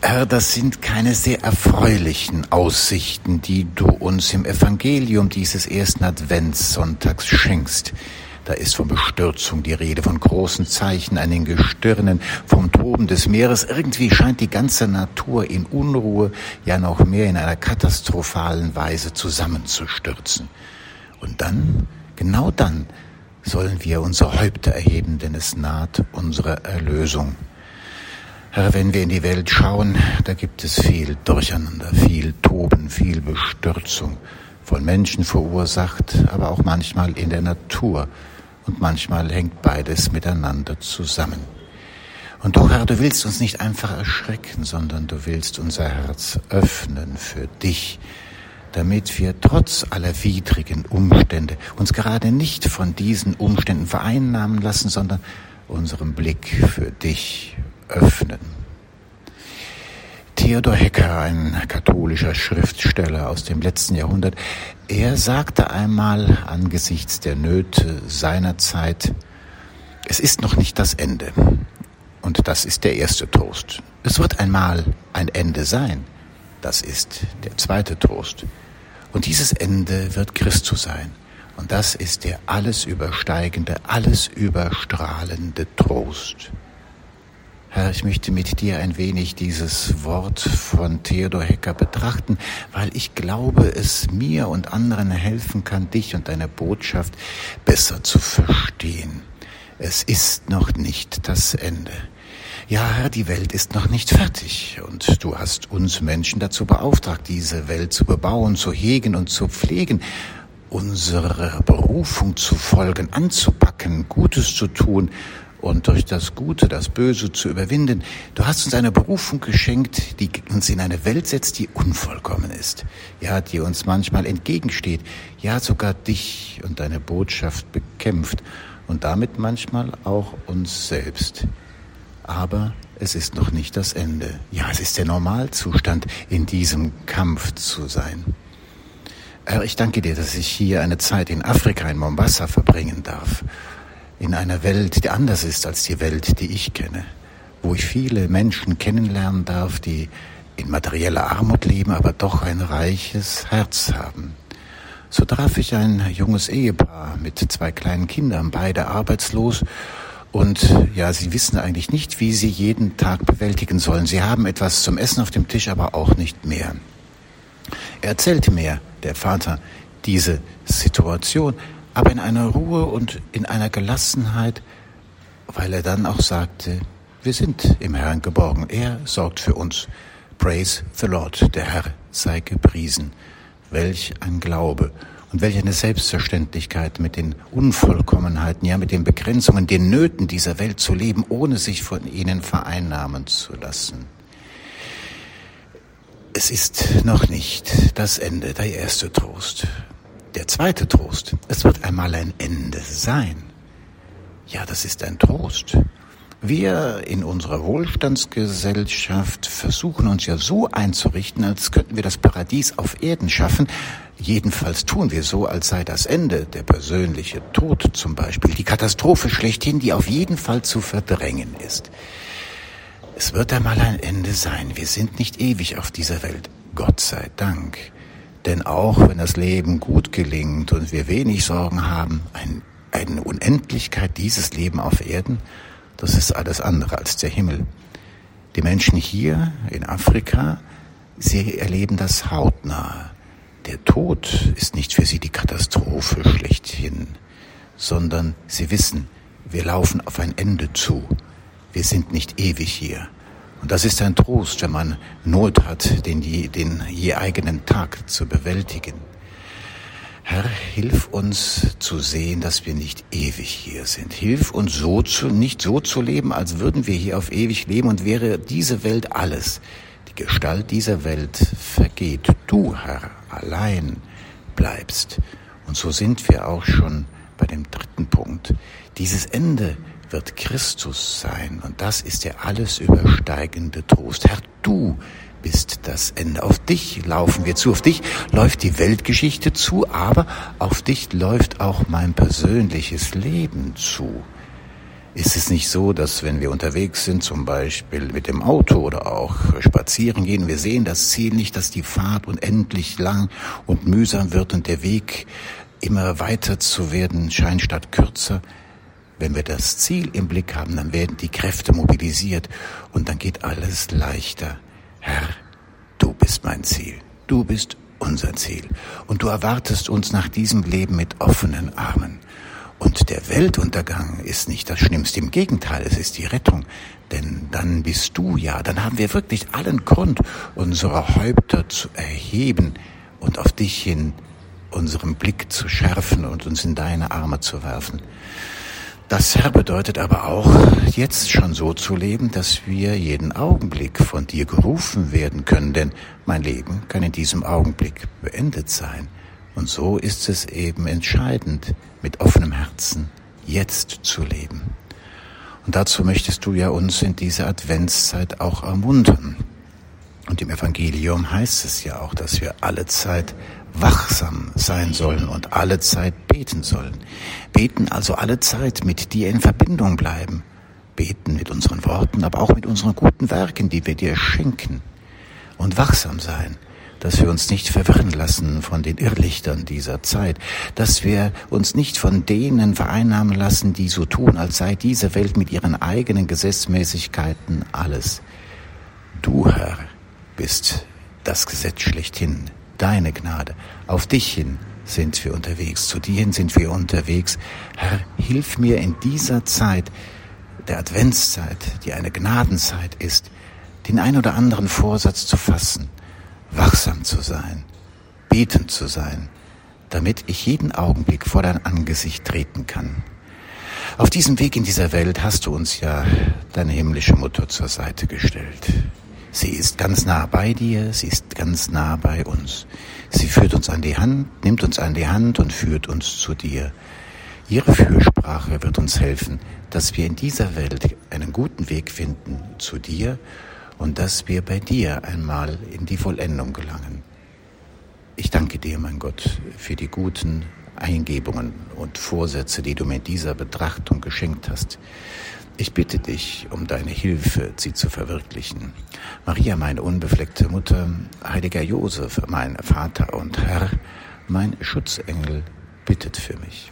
Herr, das sind keine sehr erfreulichen Aussichten, die du uns im Evangelium dieses ersten Adventssonntags schenkst. Da ist von Bestürzung die Rede, von großen Zeichen an den Gestirnen, vom Toben des Meeres. Irgendwie scheint die ganze Natur in Unruhe, ja noch mehr in einer katastrophalen Weise zusammenzustürzen. Und dann, genau dann, sollen wir unsere Häupter erheben, denn es naht unsere Erlösung. Herr, wenn wir in die Welt schauen, da gibt es viel Durcheinander, viel Toben, viel Bestürzung, von Menschen verursacht, aber auch manchmal in der Natur. Und manchmal hängt beides miteinander zusammen. Und doch, Herr, du willst uns nicht einfach erschrecken, sondern du willst unser Herz öffnen für dich, damit wir trotz aller widrigen Umstände uns gerade nicht von diesen Umständen vereinnahmen lassen, sondern unseren Blick für dich öffnen. Theodor Hecker, ein katholischer Schriftsteller aus dem letzten Jahrhundert, er sagte einmal angesichts der Nöte seiner Zeit, es ist noch nicht das Ende. Und das ist der erste Trost. Es wird einmal ein Ende sein. Das ist der zweite Trost. Und dieses Ende wird Christus sein. Und das ist der alles übersteigende, alles überstrahlende Trost. Herr, ich möchte mit dir ein wenig dieses Wort von Theodor Hecker betrachten, weil ich glaube, es mir und anderen helfen kann, dich und deine Botschaft besser zu verstehen. Es ist noch nicht das Ende. Ja, Herr, die Welt ist noch nicht fertig und du hast uns Menschen dazu beauftragt, diese Welt zu bebauen, zu hegen und zu pflegen, unserer Berufung zu folgen, anzupacken, Gutes zu tun und durch das Gute das Böse zu überwinden. Du hast uns eine Berufung geschenkt, die uns in eine Welt setzt, die unvollkommen ist. Ja, die uns manchmal entgegensteht. Ja, sogar dich und deine Botschaft bekämpft und damit manchmal auch uns selbst. Aber es ist noch nicht das Ende. Ja, es ist der Normalzustand, in diesem Kampf zu sein. Herr, ich danke dir, dass ich hier eine Zeit in Afrika, in Mombasa verbringen darf in einer Welt, die anders ist als die Welt, die ich kenne, wo ich viele Menschen kennenlernen darf, die in materieller Armut leben, aber doch ein reiches Herz haben. So traf ich ein junges Ehepaar mit zwei kleinen Kindern, beide arbeitslos, und ja, sie wissen eigentlich nicht, wie sie jeden Tag bewältigen sollen. Sie haben etwas zum Essen auf dem Tisch, aber auch nicht mehr. Er erzählt mir, der Vater, diese Situation, aber in einer Ruhe und in einer Gelassenheit, weil er dann auch sagte, wir sind im Herrn geborgen. Er sorgt für uns. Praise the Lord. Der Herr sei gepriesen. Welch ein Glaube und welch eine Selbstverständlichkeit mit den Unvollkommenheiten, ja mit den Begrenzungen, den Nöten dieser Welt zu leben, ohne sich von ihnen vereinnahmen zu lassen. Es ist noch nicht das Ende, der erste Trost. Der zweite Trost, es wird einmal ein Ende sein. Ja, das ist ein Trost. Wir in unserer Wohlstandsgesellschaft versuchen uns ja so einzurichten, als könnten wir das Paradies auf Erden schaffen. Jedenfalls tun wir so, als sei das Ende, der persönliche Tod zum Beispiel, die Katastrophe schlechthin, die auf jeden Fall zu verdrängen ist. Es wird einmal ein Ende sein. Wir sind nicht ewig auf dieser Welt. Gott sei Dank. Denn auch wenn das Leben gut gelingt und wir wenig Sorgen haben, ein, eine Unendlichkeit dieses Leben auf Erden, das ist alles andere als der Himmel. Die Menschen hier in Afrika, sie erleben das hautnah. Der Tod ist nicht für sie die Katastrophe schlechthin, sondern sie wissen, wir laufen auf ein Ende zu. Wir sind nicht ewig hier. Und das ist ein Trost, wenn man Not hat, den, den je eigenen Tag zu bewältigen. Herr, hilf uns zu sehen, dass wir nicht ewig hier sind. Hilf uns so zu, nicht so zu leben, als würden wir hier auf ewig leben und wäre diese Welt alles. Die Gestalt dieser Welt vergeht. Du, Herr, allein bleibst. Und so sind wir auch schon bei dem dritten Punkt. Dieses Ende wird Christus sein und das ist der alles übersteigende Trost. Herr, du bist das Ende. Auf dich laufen wir zu, auf dich läuft die Weltgeschichte zu, aber auf dich läuft auch mein persönliches Leben zu. Ist es nicht so, dass wenn wir unterwegs sind, zum Beispiel mit dem Auto oder auch spazieren gehen, wir sehen das Ziel nicht, dass die Fahrt unendlich lang und mühsam wird und der Weg immer weiter zu werden scheint statt kürzer? Wenn wir das Ziel im Blick haben, dann werden die Kräfte mobilisiert und dann geht alles leichter. Herr, du bist mein Ziel. Du bist unser Ziel. Und du erwartest uns nach diesem Leben mit offenen Armen. Und der Weltuntergang ist nicht das Schlimmste, im Gegenteil, es ist die Rettung. Denn dann bist du ja, dann haben wir wirklich allen Grund, unsere Häupter zu erheben und auf dich hin unseren Blick zu schärfen und uns in deine Arme zu werfen. Das Herr bedeutet aber auch, jetzt schon so zu leben, dass wir jeden Augenblick von dir gerufen werden können, denn mein Leben kann in diesem Augenblick beendet sein. Und so ist es eben entscheidend, mit offenem Herzen jetzt zu leben. Und dazu möchtest du ja uns in dieser Adventszeit auch ermuntern. Und im Evangelium heißt es ja auch, dass wir alle Zeit wachsam sein sollen und alle Zeit beten sollen. Beten also alle Zeit mit dir in Verbindung bleiben. Beten mit unseren Worten, aber auch mit unseren guten Werken, die wir dir schenken. Und wachsam sein, dass wir uns nicht verwirren lassen von den Irrlichtern dieser Zeit, dass wir uns nicht von denen vereinnahmen lassen, die so tun, als sei diese Welt mit ihren eigenen Gesetzmäßigkeiten alles. Du, Herr, bist das Gesetz schlechthin, deine Gnade. Auf dich hin sind wir unterwegs, zu dir hin sind wir unterwegs. Herr, hilf mir in dieser Zeit, der Adventszeit, die eine Gnadenzeit ist, den ein oder anderen Vorsatz zu fassen, wachsam zu sein, betend zu sein, damit ich jeden Augenblick vor dein Angesicht treten kann. Auf diesem Weg in dieser Welt hast du uns ja deine himmlische Mutter zur Seite gestellt. Sie ist ganz nah bei dir, sie ist ganz nah bei uns. Sie führt uns an die Hand, nimmt uns an die Hand und führt uns zu dir. Ihre Fürsprache wird uns helfen, dass wir in dieser Welt einen guten Weg finden zu dir und dass wir bei dir einmal in die Vollendung gelangen. Ich danke dir, mein Gott, für die guten Eingebungen und Vorsätze, die du mir dieser Betrachtung geschenkt hast. Ich bitte dich um deine Hilfe, sie zu verwirklichen. Maria, meine unbefleckte Mutter, heiliger Josef, mein Vater und Herr, mein Schutzengel, bittet für mich.